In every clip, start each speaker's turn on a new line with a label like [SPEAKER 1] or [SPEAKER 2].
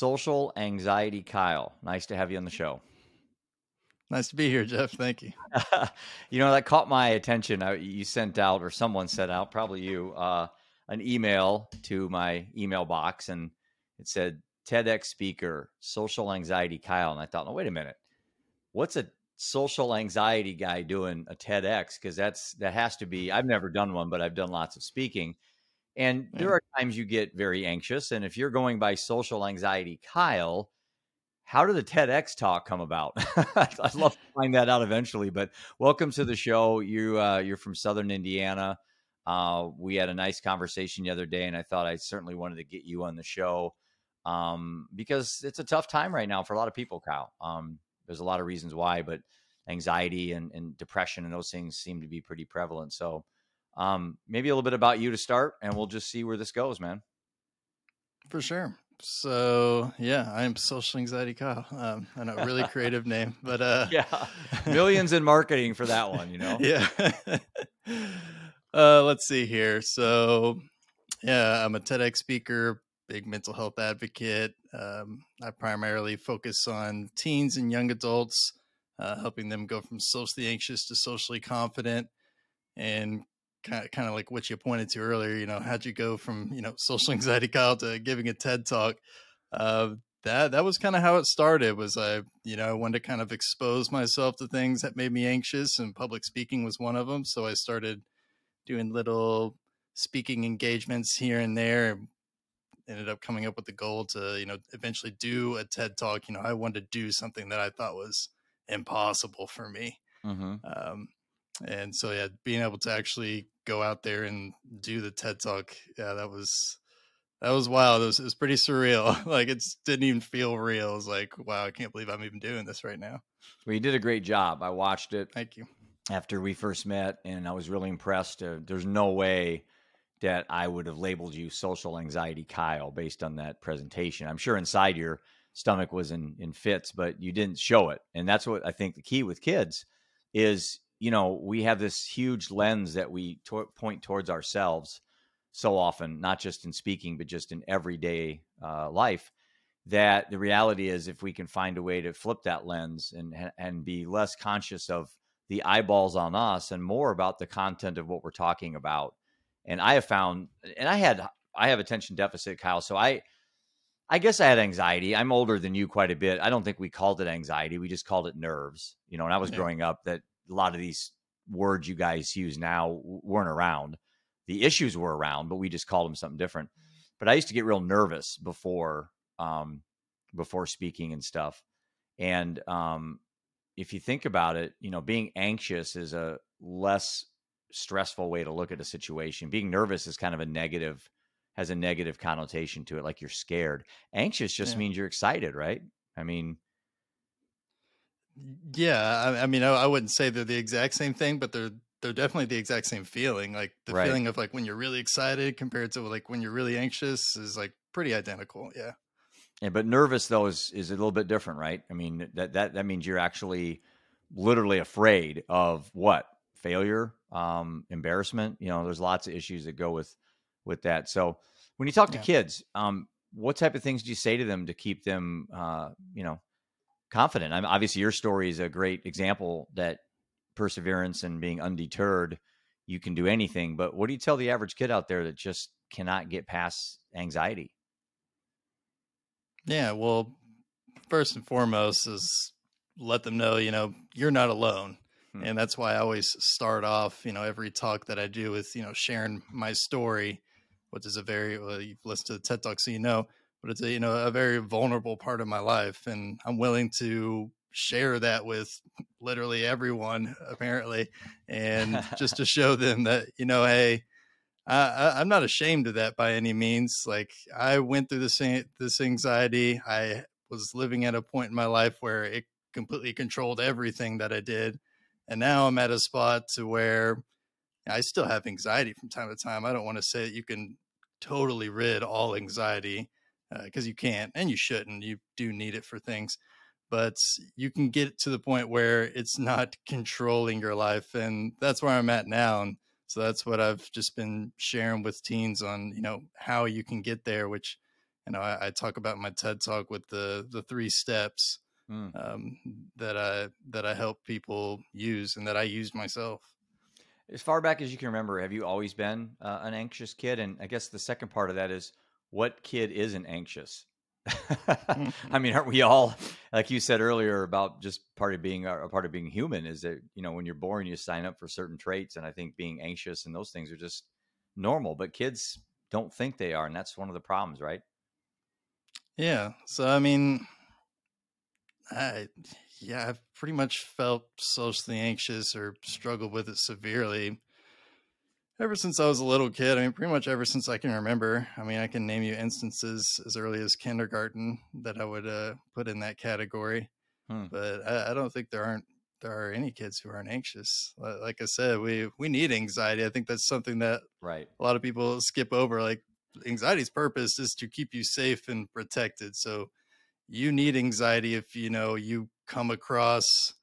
[SPEAKER 1] Social Anxiety Kyle. Nice to have you on the show.
[SPEAKER 2] Nice to be here, Jeff. Thank you.
[SPEAKER 1] you know, that caught my attention. I, you sent out, or someone sent out, probably you, uh, an email to my email box, and it said TEDx speaker, social anxiety Kyle. And I thought, no, wait a minute. What's a social anxiety guy doing a TEDx? Because that's that has to be. I've never done one, but I've done lots of speaking. And yeah. there are times you get very anxious. And if you're going by social anxiety Kyle, how did the TEDx talk come about? I'd love to find that out eventually. But welcome to the show. You uh, you're from Southern Indiana. Uh, we had a nice conversation the other day, and I thought I certainly wanted to get you on the show um, because it's a tough time right now for a lot of people. Kyle, um, there's a lot of reasons why, but anxiety and, and depression and those things seem to be pretty prevalent. So um, maybe a little bit about you to start, and we'll just see where this goes, man.
[SPEAKER 2] For sure. So yeah, I am social anxiety Kyle. Um, I know, really creative name, but uh,
[SPEAKER 1] yeah, millions in marketing for that one, you know.
[SPEAKER 2] yeah. uh, let's see here. So yeah, I'm a TEDx speaker, big mental health advocate. Um, I primarily focus on teens and young adults, uh, helping them go from socially anxious to socially confident, and kind of, kind of like what you pointed to earlier, you know, how'd you go from, you know, social anxiety Kyle to giving a TED talk? Uh, that, that was kind of how it started was I, you know, I wanted to kind of expose myself to things that made me anxious and public speaking was one of them. So I started doing little speaking engagements here and there and ended up coming up with the goal to, you know, eventually do a TED talk. You know, I wanted to do something that I thought was impossible for me. Mm-hmm. Um, and so yeah being able to actually go out there and do the ted talk yeah that was that was wild. It was, it was pretty surreal. Like it didn't even feel real. It was like wow i can't believe i'm even doing this right now.
[SPEAKER 1] Well you did a great job. I watched it
[SPEAKER 2] thank you.
[SPEAKER 1] after we first met and i was really impressed. Uh, there's no way that i would have labeled you social anxiety kyle based on that presentation. I'm sure inside your stomach was in in fits but you didn't show it. And that's what i think the key with kids is you know, we have this huge lens that we to- point towards ourselves so often, not just in speaking, but just in everyday uh, life. That the reality is, if we can find a way to flip that lens and and be less conscious of the eyeballs on us and more about the content of what we're talking about. And I have found, and I had, I have attention deficit, Kyle. So I, I guess I had anxiety. I'm older than you quite a bit. I don't think we called it anxiety. We just called it nerves. You know, when I was yeah. growing up, that a lot of these words you guys use now weren't around. The issues were around, but we just called them something different. But I used to get real nervous before um, before speaking and stuff. And um, if you think about it, you know, being anxious is a less stressful way to look at a situation. Being nervous is kind of a negative, has a negative connotation to it, like you're scared. Anxious just yeah. means you're excited, right? I mean,
[SPEAKER 2] yeah, I, I mean, I, I, wouldn't say they're the exact same thing, but they're they're definitely the exact same feeling. Like the right. feeling of like when you're really excited compared to like when you're really anxious is like pretty identical. Yeah.
[SPEAKER 1] Yeah, but nervous though is is a little bit different, right? I mean, that that that means you're actually literally afraid of what failure, um, embarrassment. You know, there's lots of issues that go with with that. So when you talk to yeah. kids, um, what type of things do you say to them to keep them, uh, you know, confident. I'm obviously your story is a great example that perseverance and being undeterred, you can do anything. But what do you tell the average kid out there that just cannot get past anxiety?
[SPEAKER 2] Yeah, well, first and foremost is let them know, you know, you're not alone. Hmm. And that's why I always start off, you know, every talk that I do with, you know, sharing my story, which is a very, well, you've listened to the TED Talk, so you know, but it's a you know a very vulnerable part of my life and i'm willing to share that with literally everyone apparently and just to show them that you know hey I, am not ashamed of that by any means like i went through this this anxiety i was living at a point in my life where it completely controlled everything that i did and now i'm at a spot to where i still have anxiety from time to time i don't want to say that you can totally rid all anxiety because uh, you can't and you shouldn't. You do need it for things, but you can get to the point where it's not controlling your life, and that's where I'm at now. And so that's what I've just been sharing with teens on, you know, how you can get there, which you know I, I talk about my TED talk with the the three steps mm. um, that I that I help people use and that I use myself.
[SPEAKER 1] As far back as you can remember, have you always been uh, an anxious kid? And I guess the second part of that is, what kid isn't anxious? I mean, mm-hmm. aren't we all, like you said earlier, about just part of being a part of being human? Is that you know when you're born, you sign up for certain traits, and I think being anxious and those things are just normal. But kids don't think they are, and that's one of the problems, right?
[SPEAKER 2] Yeah. So I mean, I yeah, I've pretty much felt socially anxious or struggled with it severely ever since I was a little kid. I mean, pretty much ever since I can remember. I mean, I can name you instances as early as kindergarten that I would uh, put in that category. Hmm. But I, I, don't think there aren't there are any kids who aren't anxious. Like I said, we we need anxiety. I think that's something that
[SPEAKER 1] right
[SPEAKER 2] a lot of people skip over. Like anxiety's purpose is to keep you safe and protected. So you need anxiety if you know you come across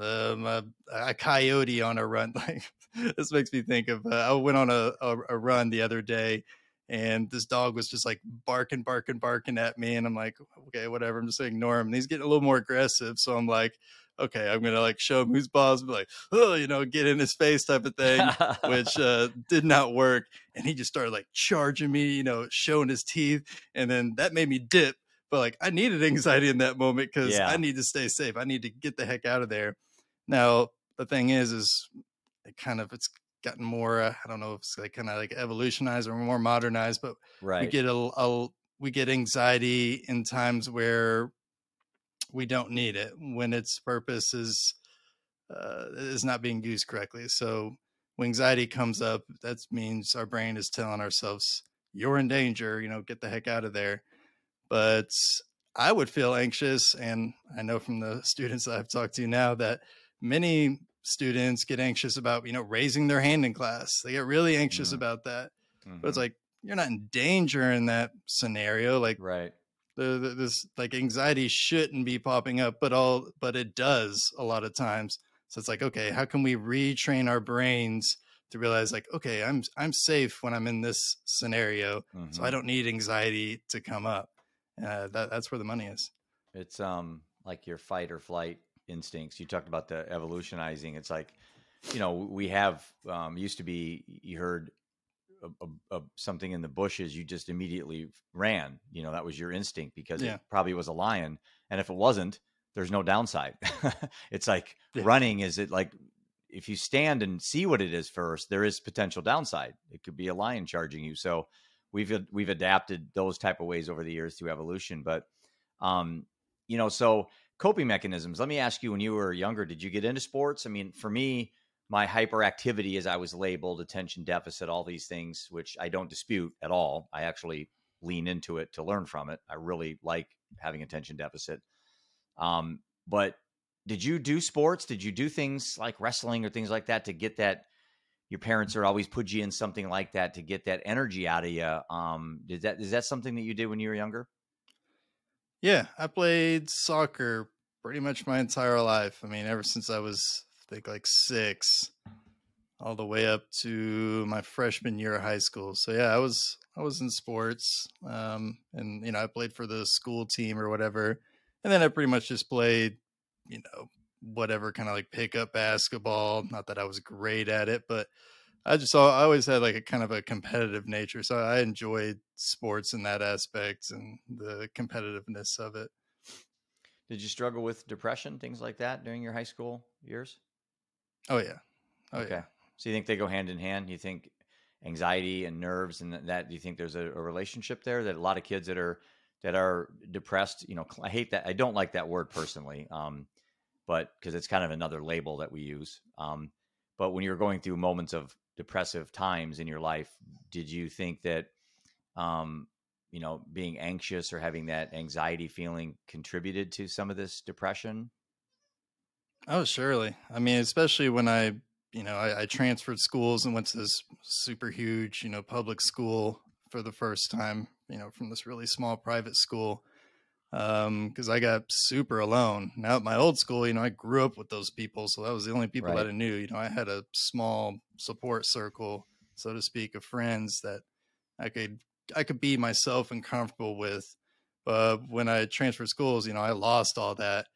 [SPEAKER 2] um, a, a coyote on a run. Like this makes me think of. Uh, I went on a, a, a run the other day, and this dog was just like barking, barking, barking at me, and I'm like, okay, whatever. I'm just gonna ignore him. And he's getting a little more aggressive, so I'm like, okay, I'm gonna like show him who's boss, be like, oh, you know, get in his face type of thing, which uh, did not work. And he just started like charging me, you know, showing his teeth, and then that made me dip but like I needed anxiety in that moment because yeah. I need to stay safe. I need to get the heck out of there. Now the thing is, is it kind of it's gotten more. Uh, I don't know if it's like kind of like evolutionized or more modernized, but
[SPEAKER 1] right.
[SPEAKER 2] we get a, a we get anxiety in times where we don't need it when its purpose is uh, is not being used correctly. So when anxiety comes up, that means our brain is telling ourselves, "You're in danger. You know, get the heck out of there." but I would feel anxious. And I know from the students that I've talked to now that many students get anxious about, you know, raising their hand in class. They get really anxious mm-hmm. about that. Mm-hmm. But it's mm-hmm. like, you're not in danger in that scenario. Like,
[SPEAKER 1] right.
[SPEAKER 2] The, the, this like anxiety shouldn't be popping up, but all, but it does a lot of times. So it's like, okay, how can we retrain our brains to realize like, okay, I'm, I'm safe when I'm in this scenario. Mm-hmm. So I mm-hmm. don't need anxiety to come up uh, that that's where the money is.
[SPEAKER 1] It's um like your fight or flight instincts. You talked about the evolutionizing. It's like, you know, we have um, used to be. You heard a, a, a, something in the bushes, you just immediately ran. You know, that was your instinct because yeah. it probably was a lion, and if it wasn't, there's no downside. it's like yeah. running. Is it like if you stand and see what it is first, there is potential downside. It could be a lion charging you. So we've we've adapted those type of ways over the years through evolution. But um, you know, so coping mechanisms. Let me ask you: When you were younger, did you get into sports? I mean, for me, my hyperactivity, as I was labeled, attention deficit, all these things, which I don't dispute at all. I actually lean into it to learn from it. I really like having attention deficit. Um, but did you do sports? Did you do things like wrestling or things like that to get that your parents are always put you in something like that to get that energy out of you. Um, did that is that something that you did when you were younger?
[SPEAKER 2] Yeah, I played soccer pretty much my entire life. I mean, ever since I was I think like six, all the way up to my freshman year of high school. So yeah, I was I was in sports, um, and you know I played for the school team or whatever, and then I pretty much just played, you know, whatever kind of like pick up basketball. Not that I was great at it, but I just I always had like a kind of a competitive nature. So I enjoyed sports in that aspect and the competitiveness of it.
[SPEAKER 1] Did you struggle with depression, things like that during your high school years?
[SPEAKER 2] Oh yeah.
[SPEAKER 1] Oh, okay. Yeah. So you think they go hand in hand? You think anxiety and nerves and that do you think there's a, a relationship there that a lot of kids that are that are depressed, you know, I hate that. I don't like that word personally. Um, but because it's kind of another label that we use. Um, but when you're going through moments of depressive times in your life, did you think that, um, you know, being anxious or having that anxiety feeling contributed to some of this depression?
[SPEAKER 2] Oh, surely. I mean, especially when I, you know, I, I transferred schools and went to this super huge, you know, public school for the first time, you know, from this really small private school Um, because um, I got super alone. Now at my old school, you know, I grew up with those people, so that was the only people right. that I knew. You know, I had a small support circle, so to speak, of friends that I could I could be myself and comfortable with. But when I transferred schools, you know, I lost all that.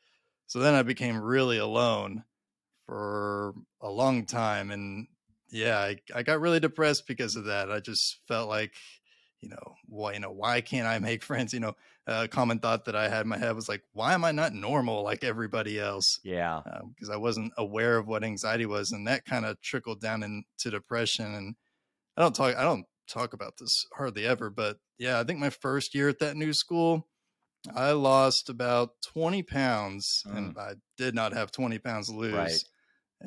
[SPEAKER 2] So then I became really alone for a long time. And yeah, I, I got really depressed because of that. I just felt like, you know, why, you know, why can't I make friends? You know, a common thought that I had in my head was like, why am I not normal like everybody else?
[SPEAKER 1] Yeah.
[SPEAKER 2] Because uh, I wasn't aware of what anxiety was. And that kind of trickled down into depression. And I don't talk, I don't talk about this hardly ever, but yeah, I think my first year at that new school, I lost about 20 pounds mm. and I did not have 20 pounds to lose. Right.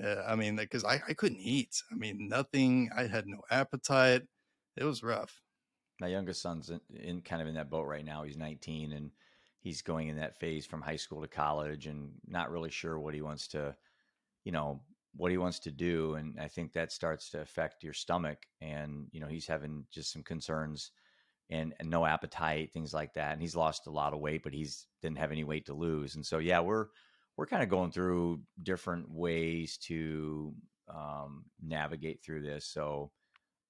[SPEAKER 2] Uh, I mean, because I, I couldn't eat. I mean, nothing. I had no appetite. It was rough.
[SPEAKER 1] My youngest son's in, in kind of in that boat right now. He's 19 and he's going in that phase from high school to college and not really sure what he wants to, you know, what he wants to do. And I think that starts to affect your stomach. And, you know, he's having just some concerns and, and no appetite, things like that. And he's lost a lot of weight, but he's didn't have any weight to lose. And so, yeah, we're, we're kind of going through different ways to um, navigate through this. So,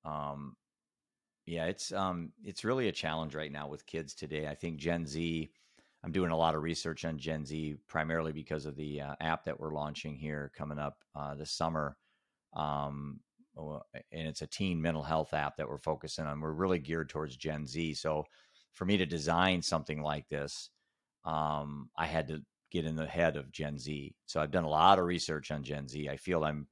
[SPEAKER 1] um, yeah, it's um, it's really a challenge right now with kids today. I think Gen Z. I'm doing a lot of research on Gen Z primarily because of the uh, app that we're launching here coming up uh, this summer. Um, and it's a teen mental health app that we're focusing on. We're really geared towards Gen Z. So for me to design something like this, um, I had to get in the head of Gen Z. So I've done a lot of research on Gen Z. I feel I'm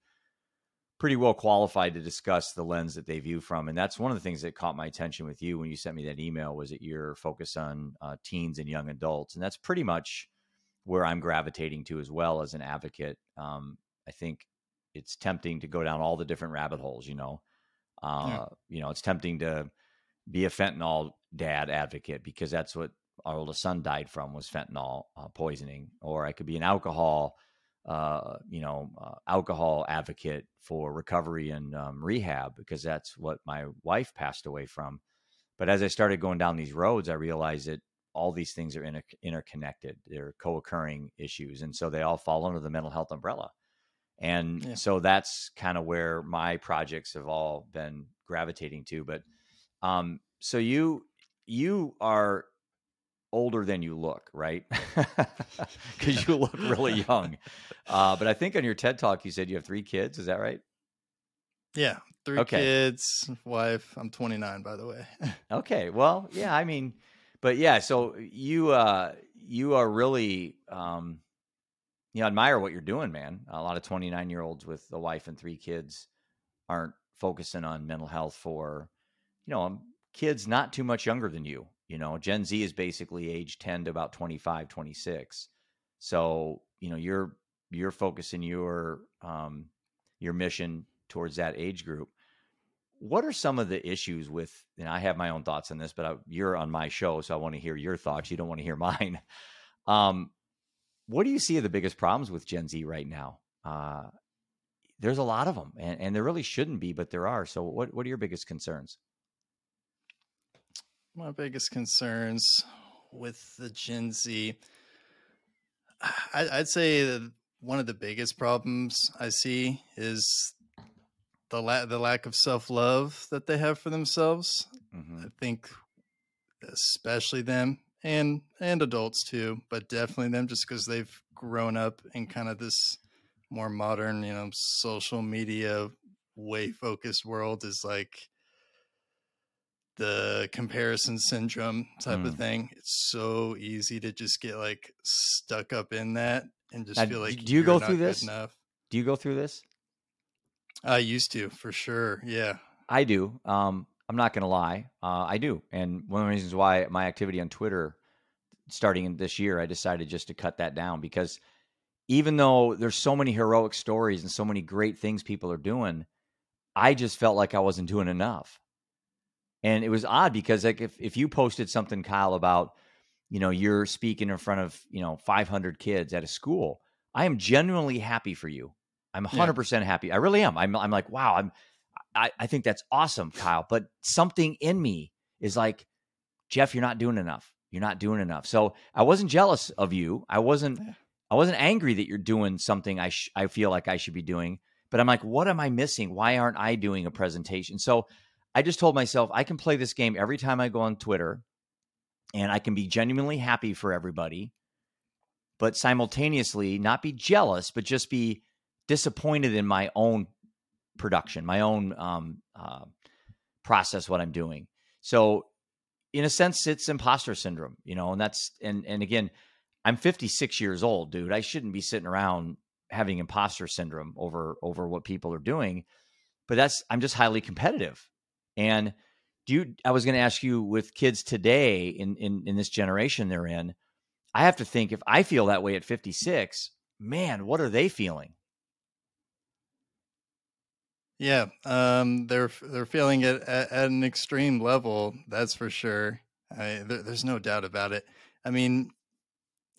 [SPEAKER 1] pretty well qualified to discuss the lens that they view from. And that's one of the things that caught my attention with you when you sent me that email was that your focus on uh, teens and young adults. And that's pretty much where I'm gravitating to as well as an advocate. Um, I think it's tempting to go down all the different rabbit holes, you know. Uh, yeah. You know, it's tempting to be a fentanyl dad advocate because that's what our oldest son died from was fentanyl uh, poisoning, or I could be an alcohol, uh, you know, uh, alcohol advocate for recovery and um, rehab because that's what my wife passed away from. But as I started going down these roads, I realized that all these things are inter- interconnected. They're co-occurring issues, and so they all fall under the mental health umbrella. And yeah. so that's kind of where my projects have all been gravitating to. But um, so you you are older than you look, right? Because you look really young. Uh, but I think on your TED talk, you said you have three kids. Is that right?
[SPEAKER 2] Yeah, three okay. kids, wife. I'm 29, by the way.
[SPEAKER 1] okay, well, yeah, I mean, but yeah, so you uh, you are really um, you know admire what you're doing, man. A lot of 29 year olds with a wife and three kids aren't focusing on mental health for you know um, kids not too much younger than you you know, Gen Z is basically age 10 to about 25, 26. So, you know, you're you're focusing your um your mission towards that age group. What are some of the issues with and I have my own thoughts on this, but I, you're on my show, so I want to hear your thoughts. You don't want to hear mine. Um, what do you see are the biggest problems with Gen Z right now? Uh, there's a lot of them, and, and there really shouldn't be, but there are. So, what what are your biggest concerns?
[SPEAKER 2] My biggest concerns with the Gen Z, I, would say that one of the biggest problems I see is the la- the lack of self love that they have for themselves. Mm-hmm. I think, especially them and and adults too, but definitely them, just because they've grown up in kind of this more modern, you know, social media way focused world is like the comparison syndrome type mm. of thing. It's so easy to just get like stuck up in that and just now, feel like
[SPEAKER 1] do you go through this enough. Do you go through this?
[SPEAKER 2] I used to for sure. Yeah,
[SPEAKER 1] I do. Um, I'm not going to lie. Uh, I do. And one of the reasons why my activity on Twitter starting this year, I decided just to cut that down because even though there's so many heroic stories and so many great things people are doing, I just felt like I wasn't doing enough. And it was odd because like if, if you posted something, Kyle, about, you know, you're speaking in front of, you know, 500 kids at a school, I am genuinely happy for you. I'm 100% yeah. happy. I really am. I'm, I'm like, wow, I'm, I, I think that's awesome, Kyle. But something in me is like, Jeff, you're not doing enough. You're not doing enough. So I wasn't jealous of you. I wasn't, yeah. I wasn't angry that you're doing something I, sh- I feel like I should be doing. But I'm like, what am I missing? Why aren't I doing a presentation? So I just told myself I can play this game every time I go on Twitter and I can be genuinely happy for everybody, but simultaneously not be jealous, but just be disappointed in my own production, my own um, uh, process, what I'm doing. So, in a sense, it's imposter syndrome, you know, and that's and and again, I'm 56 years old, dude. I shouldn't be sitting around having imposter syndrome over over what people are doing, but that's I'm just highly competitive, and do you? I was going to ask you with kids today in in in this generation they're in. I have to think if I feel that way at 56, man, what are they feeling?
[SPEAKER 2] Yeah, um, they're they're feeling it at, at, an extreme level. That's for sure. I, there, there's no doubt about it. I mean,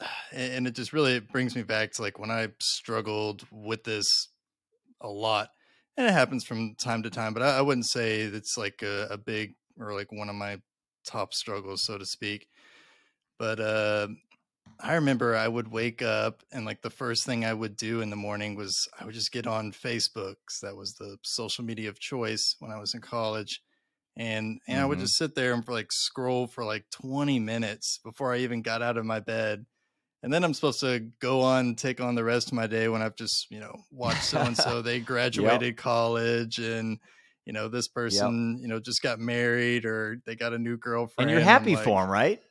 [SPEAKER 2] and it just really brings me back to like when I struggled with this a lot, and it happens from time to time. But I, I wouldn't say it's like a, a, big or like one of my top struggles, so to speak. But uh, I remember I would wake up and like the first thing I would do in the morning was I would just get on Facebook. that was the social media of choice when I was in college. And and mm-hmm. I would mm-hmm. just sit there and for like scroll for like 20 minutes before I even got out of my bed. And then I'm supposed to go on take on the rest of my day when I've just, you know, watched so and so they graduated yep. college and you know, this person, yep. you know, just got married or they got a new girlfriend.
[SPEAKER 1] And you're happy like, for them, right?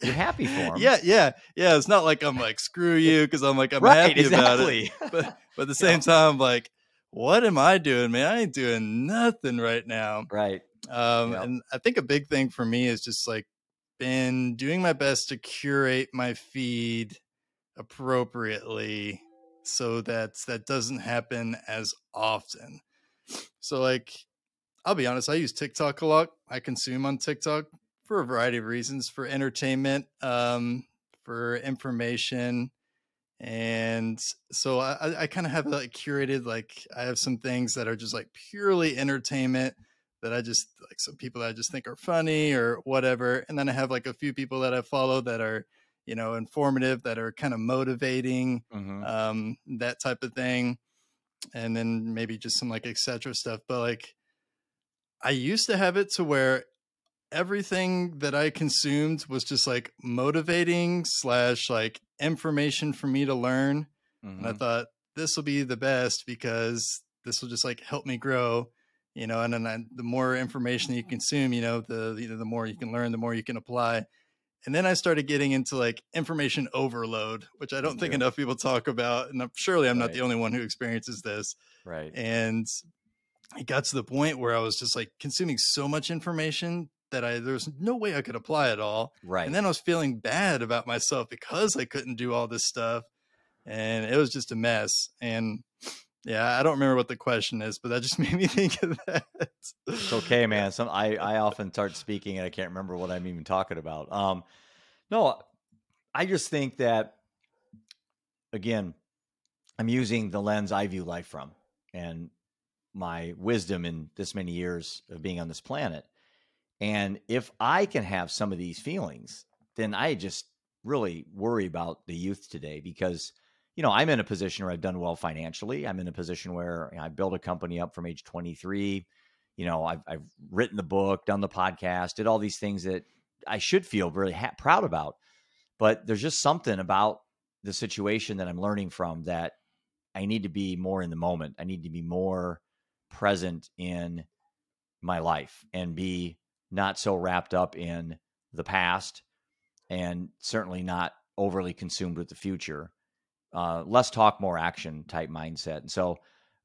[SPEAKER 1] You're happy for them.
[SPEAKER 2] yeah, yeah, yeah. It's not like I'm like screw you because I'm like I'm right, happy exactly. about it. But but at the same yeah. time, like, what am I doing, man? I ain't doing nothing right now.
[SPEAKER 1] Right.
[SPEAKER 2] Um, yep. and I think a big thing for me is just like been doing my best to curate my feed appropriately so that that doesn't happen as often. So like I'll be honest, I use TikTok a lot. I consume on TikTok for a variety of reasons for entertainment, um, for information. And so I, I kind of have like curated, like I have some things that are just like purely entertainment that I just like some people that I just think are funny or whatever. And then I have like a few people that I follow that are, you know, informative, that are kind of motivating, mm-hmm. um, that type of thing. And then maybe just some like etc stuff. But like I used to have it to where everything that I consumed was just like motivating slash like information for me to learn. Mm-hmm. And I mm-hmm. thought this will be the best because this will just like help me grow, you know. And then I, the more information you consume, you know, the you know, the more you can learn, the more you can apply. And then I started getting into like information overload, which I don't think enough people talk about. And I'm, surely I'm right. not the only one who experiences this.
[SPEAKER 1] Right.
[SPEAKER 2] And it got to the point where I was just like consuming so much information that I there was no way I could apply it all.
[SPEAKER 1] Right.
[SPEAKER 2] And then I was feeling bad about myself because I couldn't do all this stuff. And it was just a mess. And yeah, I don't remember what the question is, but that just made me think of that.
[SPEAKER 1] It's okay, man. Some I, I often start speaking and I can't remember what I'm even talking about. Um no, I just think that again, I'm using the lens I view life from and my wisdom in this many years of being on this planet. And if I can have some of these feelings, then I just really worry about the youth today because, you know, I'm in a position where I've done well financially. I'm in a position where you know, I built a company up from age 23. You know, I've, I've written the book, done the podcast, did all these things that I should feel really ha- proud about. But there's just something about the situation that I'm learning from that I need to be more in the moment. I need to be more present in my life and be not so wrapped up in the past and certainly not overly consumed with the future. Uh, less talk, more action type mindset. And so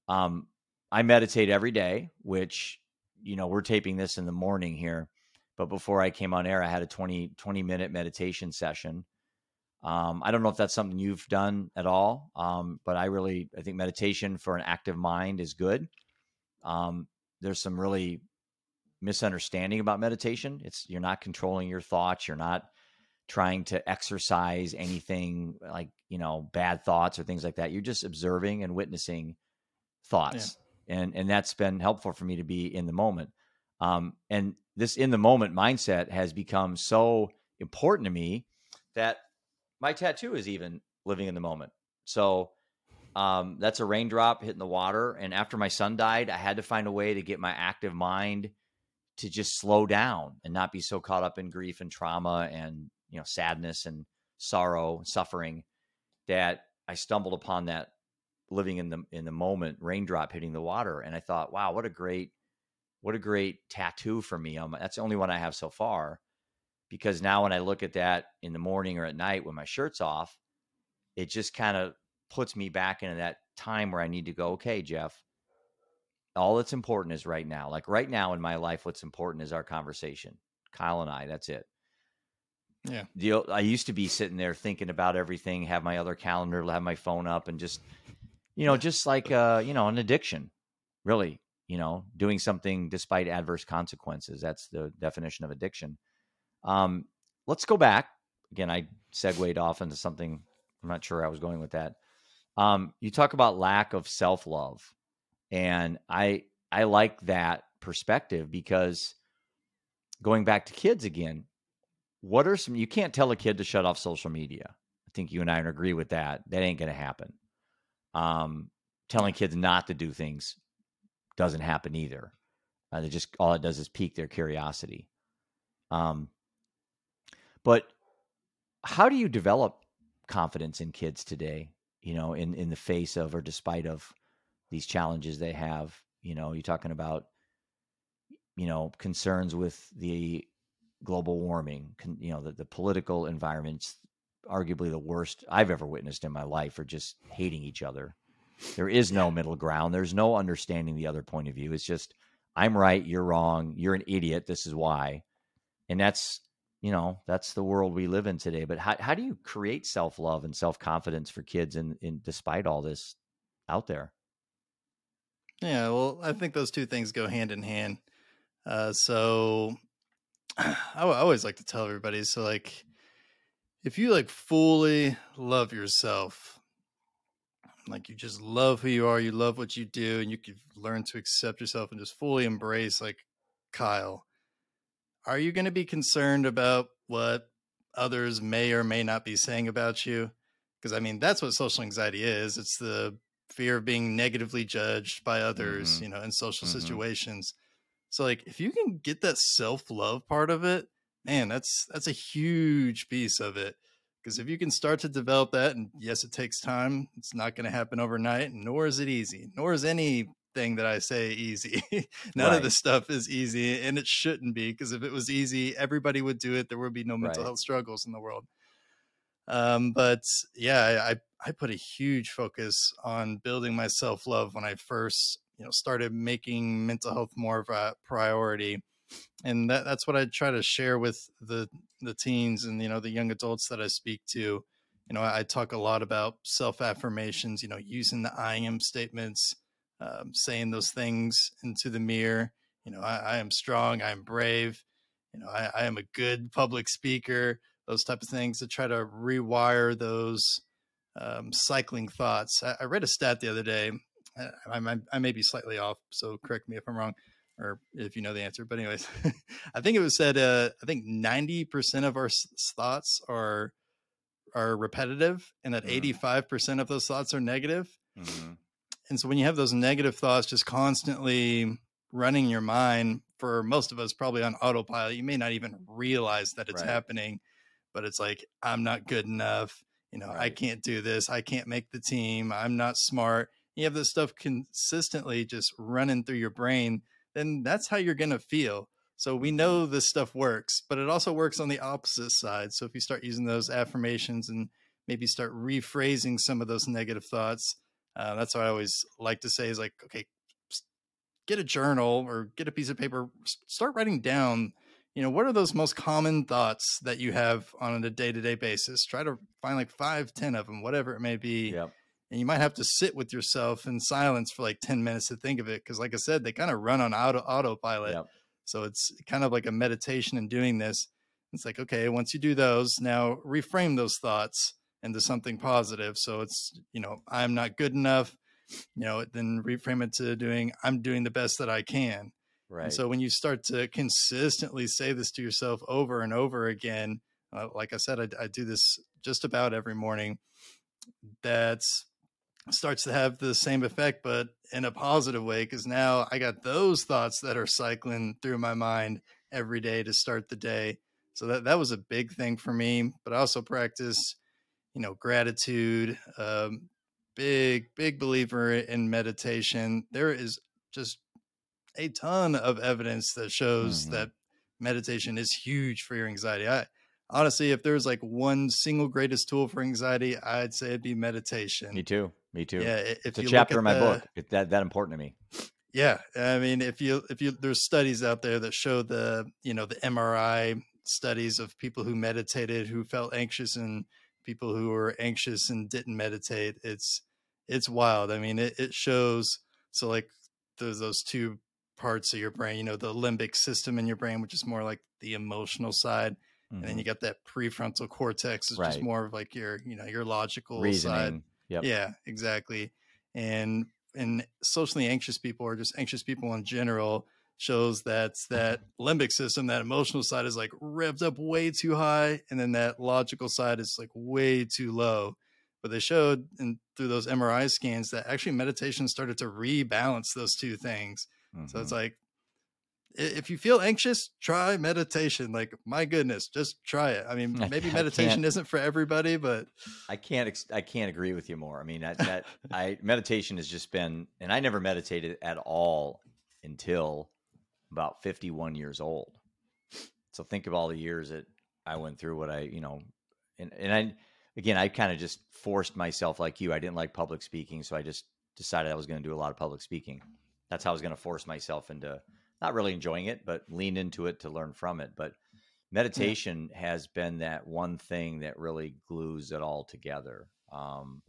[SPEAKER 1] um, I meditate every day, which, you know, we're taping this in the morning here. But before I came on air, I had a 20, 20 minute meditation session. Um, I don't know if that's something you've done at all, um, but I really I think meditation for an active mind is good. Um, there's some really misunderstanding about meditation. It's you're not controlling your thoughts. You're not trying to exercise anything like you know bad thoughts or things like that. You're just observing and witnessing thoughts, yeah. and and that's been helpful for me to be in the moment. Um, and this in the moment mindset has become so important to me that my tattoo is even living in the moment. So um, that's a raindrop hitting the water. And after my son died, I had to find a way to get my active mind to just slow down and not be so caught up in grief and trauma and you know sadness and sorrow and suffering that I stumbled upon that living in the in the moment raindrop hitting the water and I thought wow what a great what a great tattoo for me um, that's the only one I have so far because now when I look at that in the morning or at night when my shirt's off it just kind of puts me back into that time where I need to go okay Jeff all that's important is right now. Like right now in my life, what's important is our conversation. Kyle and I, that's it.
[SPEAKER 2] Yeah.
[SPEAKER 1] The, I used to be sitting there thinking about everything, have my other calendar, have my phone up, and just, you know, just like, uh, you know, an addiction, really, you know, doing something despite adverse consequences. That's the definition of addiction. Um, let's go back. Again, I segued off into something. I'm not sure I was going with that. Um, you talk about lack of self love and I I like that perspective because going back to kids again, what are some you can't tell a kid to shut off social media. I think you and I agree with that. That ain't going to happen. Um, telling kids not to do things doesn't happen either. Uh, they just all it does is pique their curiosity. Um, but how do you develop confidence in kids today? You know, in in the face of or despite of these challenges they have. You know, you're talking about, you know, concerns with the global warming, con, you know, the, the political environment's arguably the worst I've ever witnessed in my life are just hating each other. There is no middle ground. There's no understanding the other point of view. It's just, I'm right, you're wrong, you're an idiot, this is why. And that's, you know, that's the world we live in today. But how, how do you create self love and self confidence for kids in, in despite all this out there?
[SPEAKER 2] Yeah, well, I think those two things go hand in hand. Uh, so I, always like to tell everybody so like if you like fully love yourself like you just love who you are you love what you do and you can learn to accept yourself and just fully embrace like kyle are you going to be concerned about what others may or may not be saying about you because i mean that's what social anxiety is it's the fear of being negatively judged by others, mm-hmm. you know, in social mm-hmm. situations. So like if you can get that self-love part of it, man, that's that's a huge piece of it. Because if you can start to develop that, and yes, it takes time, it's not going to happen overnight, nor is it easy, nor is anything that I say easy. None right. of this stuff is easy, and it shouldn't be. Because if it was easy, everybody would do it. There would be no mental right. health struggles in the world. Um, but yeah, I I put a huge focus on building my self love when I first you know started making mental health more of a priority, and that that's what I try to share with the the teens and you know the young adults that I speak to. You know, I, talk a lot about self affirmations. You know, using the I am statements, um, saying those things into the mirror. You know, I, I am strong. I am brave. You know, I, I am a good public speaker those type of things to try to rewire those um, cycling thoughts. I, I, read a stat the other day. I, I, I, may be slightly off, so correct me if I'm wrong, or if you know the answer. But anyways, I think it was said. Uh, I think 90 percent of our s- thoughts are are repetitive, and that mm. 85 percent of those thoughts are negative. Mm-hmm. And so when you have those negative thoughts just constantly running your mind, for most of us, probably on autopilot, you may not even realize that it's right. happening but it's like I'm not good enough. You know, right. I can't do this. I can't make the team. I'm not smart. You have this stuff consistently just running through your brain, then that's how you're going to feel. So we mm-hmm. know this stuff works, but it also works on the opposite side. So if you start using those affirmations and maybe start rephrasing some of those negative thoughts, uh, that's what I always like to say is like, okay, get a journal or get a piece of paper, start writing down you know, what are those most common thoughts that you have on a day to day basis? Try to find like five, ten of them, whatever it may be.
[SPEAKER 1] Yep.
[SPEAKER 2] And you might have to sit with yourself in silence for like 10 minutes to think of it. Cause like I said, they kind of run on auto autopilot. Yep. So it's kind of like a meditation in doing this. It's like, okay, once you do those, now reframe those thoughts into something positive. So it's, you know, I'm not good enough, you know, then reframe it to doing, I'm doing the best that I can
[SPEAKER 1] Right.
[SPEAKER 2] And so when you start to consistently say this to yourself over and over again, uh, like I said, I, I, do this just about every morning. That's starts to have the same effect, but in a positive way. Cause now I got those thoughts that are cycling through my mind every day to start the day. So that, that was a big thing for me. But I also practice, you know, gratitude, um, big, big believer in meditation. There is just a ton of evidence that shows mm-hmm. that meditation is huge for your anxiety. I honestly, if there's like one single greatest tool for anxiety, I'd say it'd be meditation.
[SPEAKER 1] Me too. Me too.
[SPEAKER 2] Yeah, if
[SPEAKER 1] it's a chapter in my the, book. It's that that important to me.
[SPEAKER 2] Yeah, I mean, if you if you there's studies out there that show the you know the MRI studies of people who meditated who felt anxious and people who were anxious and didn't meditate. It's it's wild. I mean, it, it shows. So like there's those two parts of your brain. You know, the limbic system in your brain, which is more like the emotional side, mm-hmm. and then you mm-hmm. got that prefrontal cortex, is right. just more of like your you know your logical Reasoning. side. Yep. Yeah, exactly. And and socially anxious people or just anxious people in general shows that that limbic system, that emotional side is like revved up way too high, and then that logical side is like way too low. But they showed and through those MRI scans that actually meditation started to rebalance those two things. Mm-hmm. So it's mm-hmm. like if you feel anxious, try meditation. Like my goodness, just try it. I mean, maybe meditation isn't for everybody, but
[SPEAKER 1] I can't. I can't agree with you more. I mean, that, that I meditation has just been, and I never meditated at all until about 51 years old. So think of all the years that I went through. What I, you know, and and I again, I kind of just forced myself like you. I didn't like public speaking, so I just decided I was going to do a lot of public speaking. That's how I was going to force myself into not really enjoying it, but lean into it to learn from it. But meditation yeah. has been that one thing that really glues it all together, um,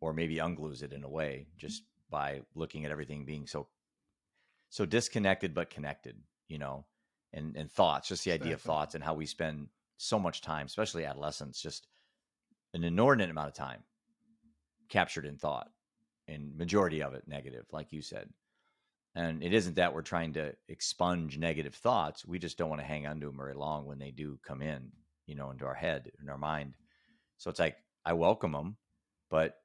[SPEAKER 1] or maybe unglues it in a way, just by looking at everything being so so disconnected but connected. You know, and and thoughts, just the idea of thoughts and how we spend so much time, especially adolescents, just an inordinate amount of time captured in thought, and majority of it negative, like you said. And it isn't that we're trying to expunge negative thoughts. We just don't want to hang on to them very long when they do come in, you know, into our head, in our mind. So it's like, I welcome them, but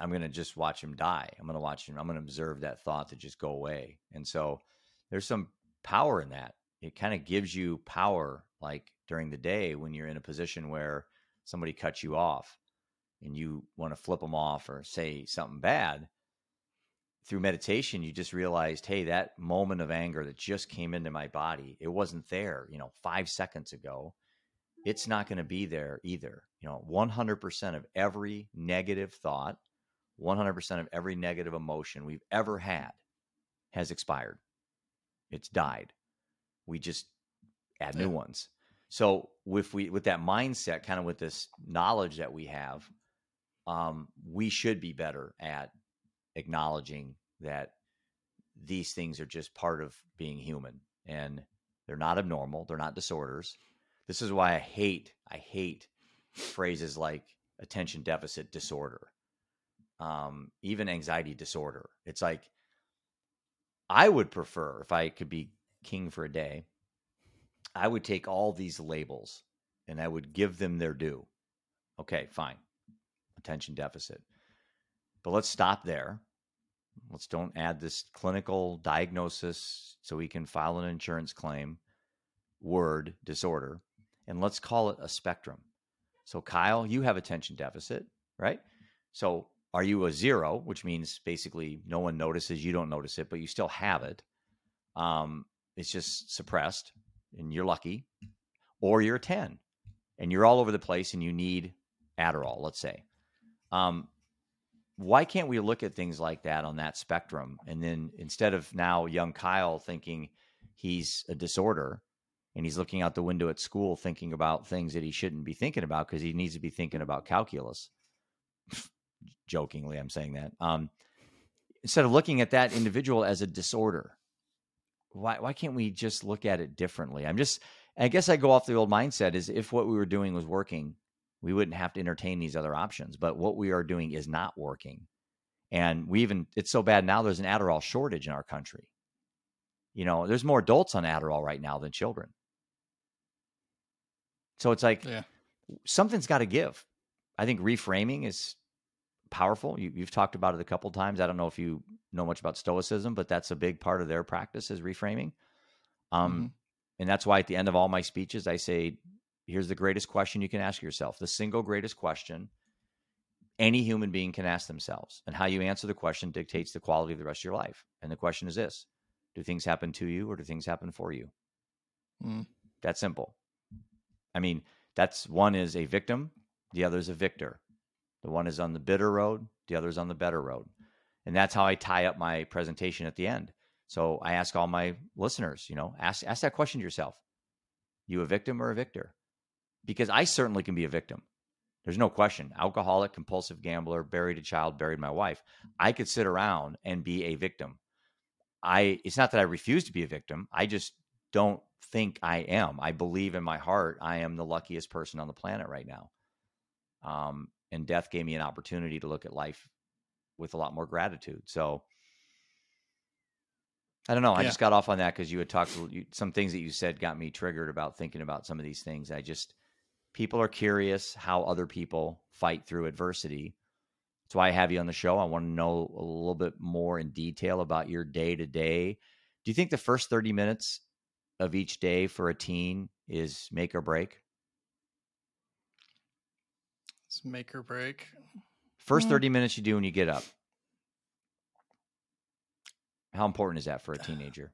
[SPEAKER 1] I'm going to just watch him die. I'm going to watch him. I'm going to observe that thought to just go away. And so there's some power in that. It kind of gives you power, like during the day when you're in a position where somebody cuts you off and you want to flip them off or say something bad through meditation, you just realized, hey, that moment of anger that just came into my body, it wasn't there, you know, five seconds ago. It's not going to be there either. You know, 100% of every negative thought, 100% of every negative emotion we've ever had has expired. It's died. We just add new ones. So with we with that mindset, kind of with this knowledge that we have, um, we should be better at acknowledging that these things are just part of being human and they're not abnormal, they're not disorders. This is why I hate I hate phrases like attention deficit disorder, um, even anxiety disorder. It's like I would prefer if I could be king for a day, I would take all these labels and I would give them their due. Okay, fine. Attention deficit. But let's stop there Let's don't add this clinical diagnosis so we can file an insurance claim word disorder. And let's call it a spectrum. So, Kyle, you have attention deficit, right? So, are you a zero, which means basically no one notices, you don't notice it, but you still have it? Um, it's just suppressed and you're lucky. Or you're a 10 and you're all over the place and you need Adderall, let's say. Um, why can't we look at things like that on that spectrum? And then instead of now young kyle thinking he's a disorder and he's looking out the window at school thinking about things that he shouldn't be thinking about because he needs to be thinking about calculus. Jokingly i'm saying that. Um, instead of looking at that individual as a disorder why why can't we just look at it differently? I'm just i guess i go off the old mindset is if what we were doing was working we wouldn't have to entertain these other options. But what we are doing is not working. And we even, it's so bad now there's an Adderall shortage in our country. You know, there's more adults on Adderall right now than children. So it's like yeah. something's got to give. I think reframing is powerful. You, have talked about it a couple times. I don't know if you know much about Stoicism, but that's a big part of their practice is reframing. Um, mm-hmm. And that's why at the end of all my speeches, I say, here's the greatest question you can ask yourself, the single greatest question any human being can ask themselves. And how you answer the question dictates the quality of the rest of your life. And the question is this Do things happen to you or do things happen for you? Mm. That's simple. I mean, that's one is a victim, the other is a victor. The one is on the bitter road, the other is on the better road. And that's how I tie up my presentation at the end. So I ask all my listeners, you know, ask ask that question to yourself. You a victim or a victor? Because I certainly can be a victim. There's no question. Alcoholic, compulsive gambler, buried a child, buried my wife. I could sit around and be a victim. I it's not that I refuse to be a victim. I just don't think I am. I believe in my heart I am the luckiest person on the planet right now. Um, and death gave me an opportunity to look at life with a lot more gratitude. So I don't know. I yeah. just got off on that because you had talked you, some things that you said got me triggered about thinking about some of these things. I just people are curious how other people fight through adversity. That's why I have you on the show. I want to know a little bit more in detail about your day to day. Do you think the first 30 minutes of each day for a teen is make or break?
[SPEAKER 2] It's make or break.
[SPEAKER 1] First mm. 30 minutes you do when you get up. How important is that for a teenager?